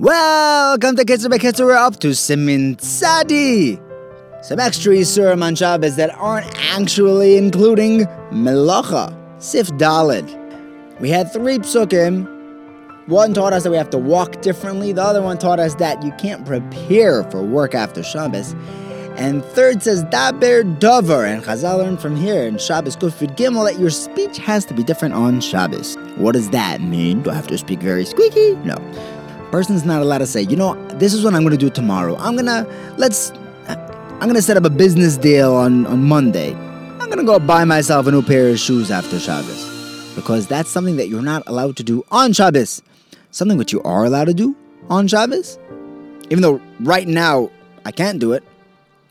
Welcome to Kitzur by Kitzur. We're up to Simin Tzadi. Some extra Yisurim on Shabbos that aren't actually including Melacha, Sif Dalid. We had three psukim. One taught us that we have to walk differently. The other one taught us that you can't prepare for work after Shabbos. And third says Daber Dover. And Chazal learned from here in Shabbos Kufid Gimel that your speech has to be different on Shabbos. What does that mean? Do I have to speak very squeaky? No person's not allowed to say, you know, this is what I'm gonna do tomorrow. I'm gonna let's I'm gonna set up a business deal on, on Monday. I'm gonna go buy myself a new pair of shoes after Shabbos. Because that's something that you're not allowed to do on Shabbos. Something which you are allowed to do on Shabbos. Even though right now I can't do it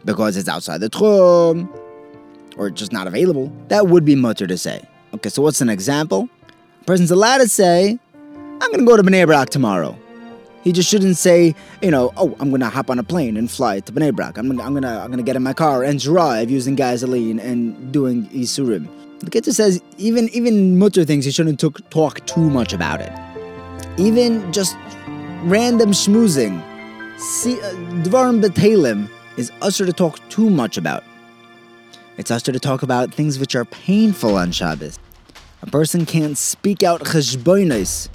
because it's outside the tchum or just not available. That would be mutter to say. Okay, so what's an example? A person's allowed to say, I'm gonna go to Bnei Brak tomorrow. He just shouldn't say, you know, oh, I'm gonna hop on a plane and fly to Bnei Brak. I'm, I'm gonna, I'm gonna get in my car and drive using gasoline and doing isurim. The Kitzur says even, even mutter things he shouldn't talk, too much about it. Even just random schmoozing, uh, dvarim betalim is usher to talk too much about. It's usher to talk about things which are painful on Shabbos. A person can't speak out cheshbonis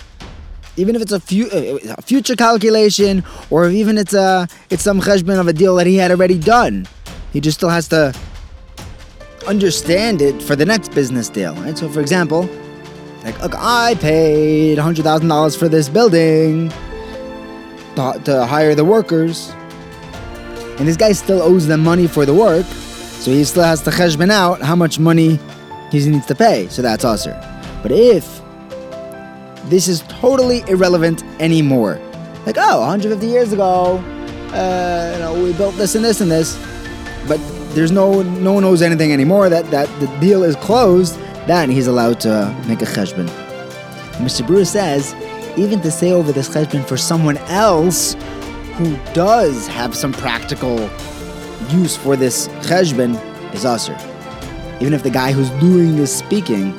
even if it's a, fu- uh, a future calculation, or even it's a it's some cheshbon of a deal that he had already done, he just still has to understand it for the next business deal. Right? So, for example, like, look, I paid hundred thousand dollars for this building to, to hire the workers, and this guy still owes them money for the work, so he still has to cheshbon out how much money he needs to pay. So that's usher. But if this is totally irrelevant anymore. Like, oh, 150 years ago, uh, you know, we built this and this and this, but there's no no one knows anything anymore. That that the deal is closed. Then he's allowed to make a cheshbon. Mishnah Berurah says, even to say over this cheshbon for someone else who does have some practical use for this cheshbon is usher. Even if the guy who's doing this speaking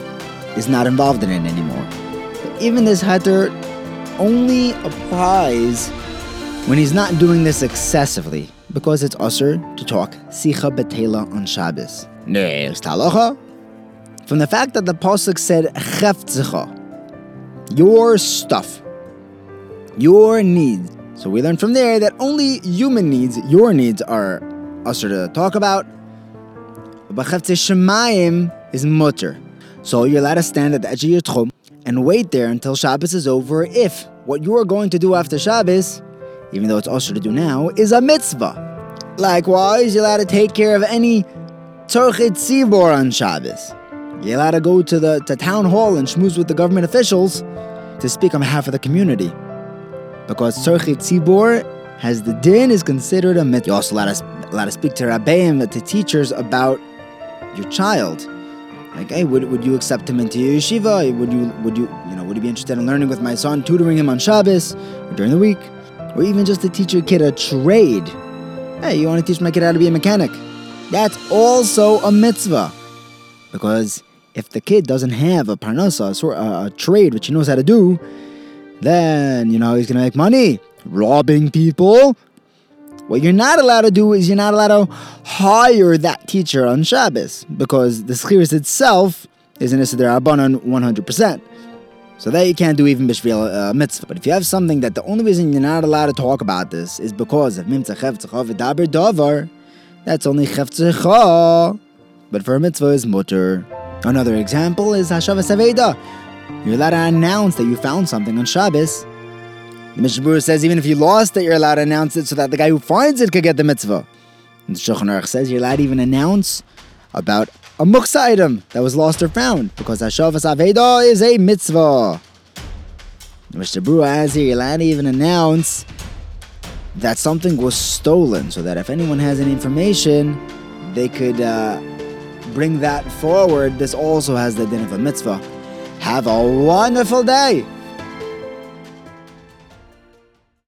is not involved in it anymore even this heter only applies when he's not doing this excessively, because it's usher to talk sicha betela on Shabbos. Next halacha. From the fact that the pasuk said your stuff, your needs. So we learn from there that only human needs, your needs, are usher to talk about. But shemayim is mutter. So you're allowed to stand at the edge of your tchum and wait there until Shabbos is over if what you are going to do after Shabbos, even though it's also to do now, is a mitzvah. Likewise, you're allowed to take care of any tzorchit tzibor on Shabbos. You're allowed to go to the to town hall and schmooze with the government officials to speak on behalf of the community. Because tzorchit tzibor has the din is considered a mitzvah. You're also allowed to, allowed to speak to rabbeim, to teachers about your child like, hey, would, would you accept him into your yeshiva? Would you would you you know would you be interested in learning with my son, tutoring him on Shabbos or during the week, or even just to teach your kid a trade? Hey, you want to teach my kid how to be a mechanic? That's also a mitzvah, because if the kid doesn't have a parnasa, a, a trade which he knows how to do, then you know he's gonna make money robbing people what you're not allowed to do is you're not allowed to hire that teacher on Shabbos because the schiris itself is an Issur D'Rabbanan 100%. So that you can't do even Bishvil uh, mitzvah. But if you have something that the only reason you're not allowed to talk about this is because of Mimtza Chevtzecha V'daber Dover, that's only Chevtzecha. But for a mitzvah is mutter. Another example is Hashavas Aveda. You're allowed to announce that you found something on Shabbos Mishnah says even if you lost it, you're allowed to announce it so that the guy who finds it could get the mitzvah. And the Shulchan Aruch says you're allowed to even announce about a muksa item that was lost or found because Hashavas Aveda is a mitzvah. Mishnah Berurah has here you're allowed even announce that something was stolen so that if anyone has any information, they could uh, bring that forward. This also has the din of a mitzvah. Have a wonderful day.